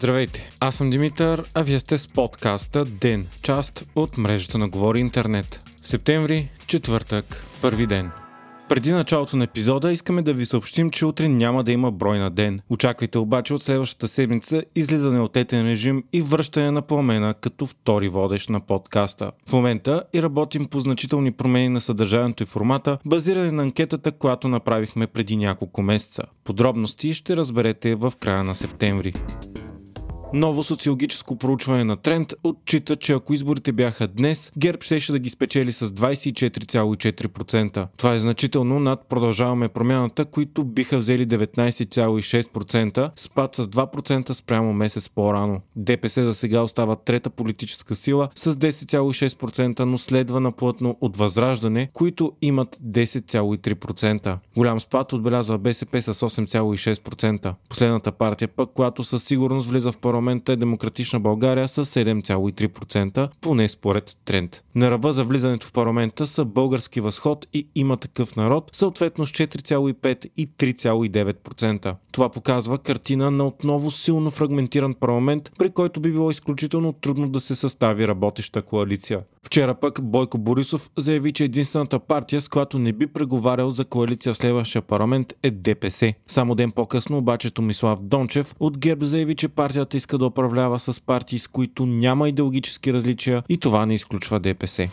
Здравейте, аз съм Димитър, а вие сте с подкаста ДЕН, част от мрежата на Говори Интернет. Септември, четвъртък, първи ден. Преди началото на епизода искаме да ви съобщим, че утре няма да има брой на ден. Очаквайте обаче от следващата седмица излизане от етен режим и връщане на пламена като втори водещ на подкаста. В момента и работим по значителни промени на съдържанието и формата, базиране на анкетата, която направихме преди няколко месеца. Подробности ще разберете в края на септември. Ново социологическо проучване на Тренд отчита, че ако изборите бяха днес, ГЕРБ щеше да ги спечели с 24,4%. Това е значително над продължаваме промяната, които биха взели 19,6%, спад с 2% спрямо месец по-рано. ДПС за сега остава трета политическа сила с 10,6%, но следва наплътно от Възраждане, които имат 10,3%. Голям спад отбелязва БСП с 8,6%. Последната партия пък, която със сигурност влиза в парламент парламента е Демократична България с 7,3%, поне според тренд. На ръба за влизането в парламента са Български възход и има такъв народ, съответно с 4,5 и 3,9%. Това показва картина на отново силно фрагментиран парламент, при който би било изключително трудно да се състави работеща коалиция. Вчера пък Бойко Борисов заяви, че единствената партия, с която не би преговарял за коалиция в следващия парламент е ДПС. Само ден по-късно обаче Томислав Дончев от ГЕРБ заяви, че партията иска да управлява с партии, с които няма идеологически различия и това не изключва ДПС.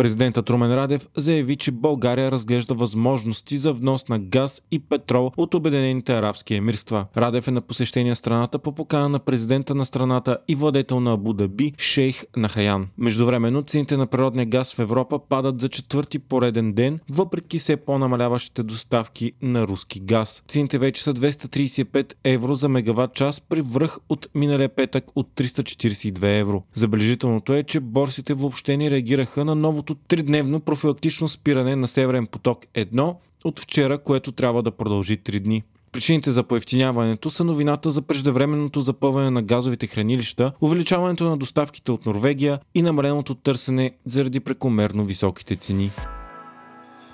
Президентът Румен Радев заяви, че България разглежда възможности за внос на газ и петрол от Обединените арабски емирства. Радев е на посещение страната по покана на президента на страната и владетел на Абу Даби Шейх Нахаян. Междувременно цените на природния газ в Европа падат за четвърти пореден ден, въпреки все по-намаляващите доставки на руски газ. Цените вече са 235 евро за мегаватт час при връх от миналия петък от 342 евро. Забележителното е, че борсите въобще не реагираха на новото новото тридневно профилактично спиране на Северен поток 1 от вчера, което трябва да продължи 3 дни. Причините за поевтиняването са новината за преждевременното запълване на газовите хранилища, увеличаването на доставките от Норвегия и намаленото търсене заради прекомерно високите цени.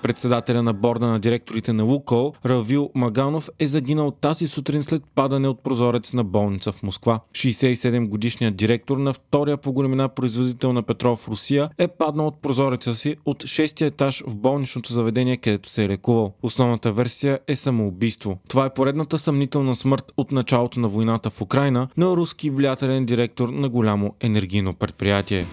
Председателя на борда на директорите на Лукол, Равил Маганов, е загинал тази сутрин след падане от прозорец на болница в Москва. 67 годишният директор на втория по големина производител на петрол в Русия е паднал от прозореца си от 6 етаж в болничното заведение, където се е лекувал. Основната версия е самоубийство. Това е поредната съмнителна смърт от началото на войната в Украина на руски влиятелен директор на голямо енергийно предприятие.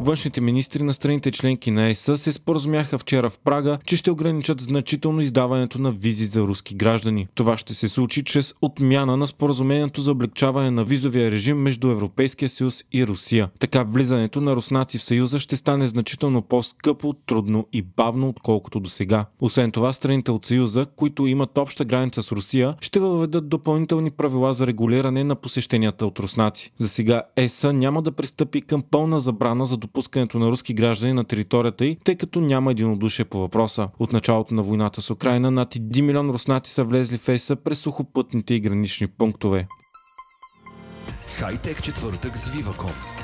Външните министри на страните членки на ЕС се споразумяха вчера в Прага, че ще ограничат значително издаването на визи за руски граждани. Това ще се случи чрез отмяна на споразумението за облегчаване на визовия режим между Европейския съюз и Русия. Така влизането на руснаци в съюза ще стане значително по-скъпо, трудно и бавно, отколкото до сега. Освен това, страните от съюза, които имат обща граница с Русия, ще въведат допълнителни правила за регулиране на посещенията от руснаци. За сега ЕС няма да пристъпи към пълна забрана за допускането на руски граждани на територията й, тъй като няма единодушие по въпроса. От началото на войната с Украина над 1 милион руснаци са влезли в ЕСА през сухопътните и гранични пунктове. Хайтек четвъртък с Viva.com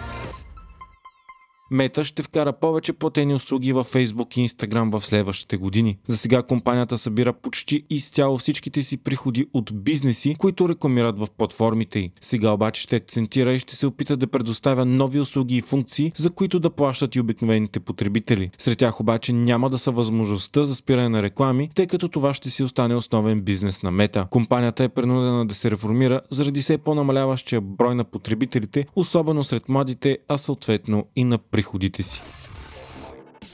Мета ще вкара повече платени услуги във Facebook и Instagram в следващите години. За сега компанията събира почти изцяло всичките си приходи от бизнеси, които рекламират в платформите й. Сега обаче ще акцентира и ще се опита да предоставя нови услуги и функции, за които да плащат и обикновените потребители. Сред тях обаче няма да са възможността за спиране на реклами, тъй като това ще си остане основен бизнес на Мета. Компанията е принудена да се реформира заради все по-намаляващия брой на потребителите, особено сред младите, а съответно и на приходите приходите си.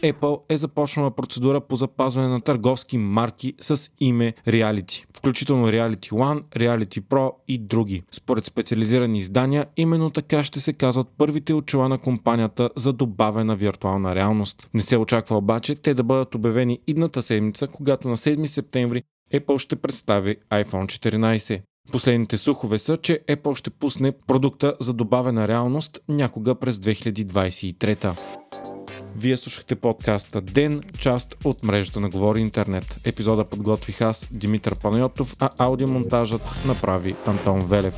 Apple е започнала процедура по запазване на търговски марки с име Reality, включително Reality One, Reality Pro и други. Според специализирани издания, именно така ще се казват първите очила на компанията за добавена виртуална реалност. Не се очаква обаче те да бъдат обявени идната седмица, когато на 7 септември Apple ще представи iPhone 14. Последните слухове са, че Apple ще пусне продукта за добавена реалност някога през 2023. Вие слушахте подкаста Ден, част от мрежата на Говори Интернет. Епизода подготвих аз, Димитър Панайотов, а аудиомонтажът направи Антон Велев.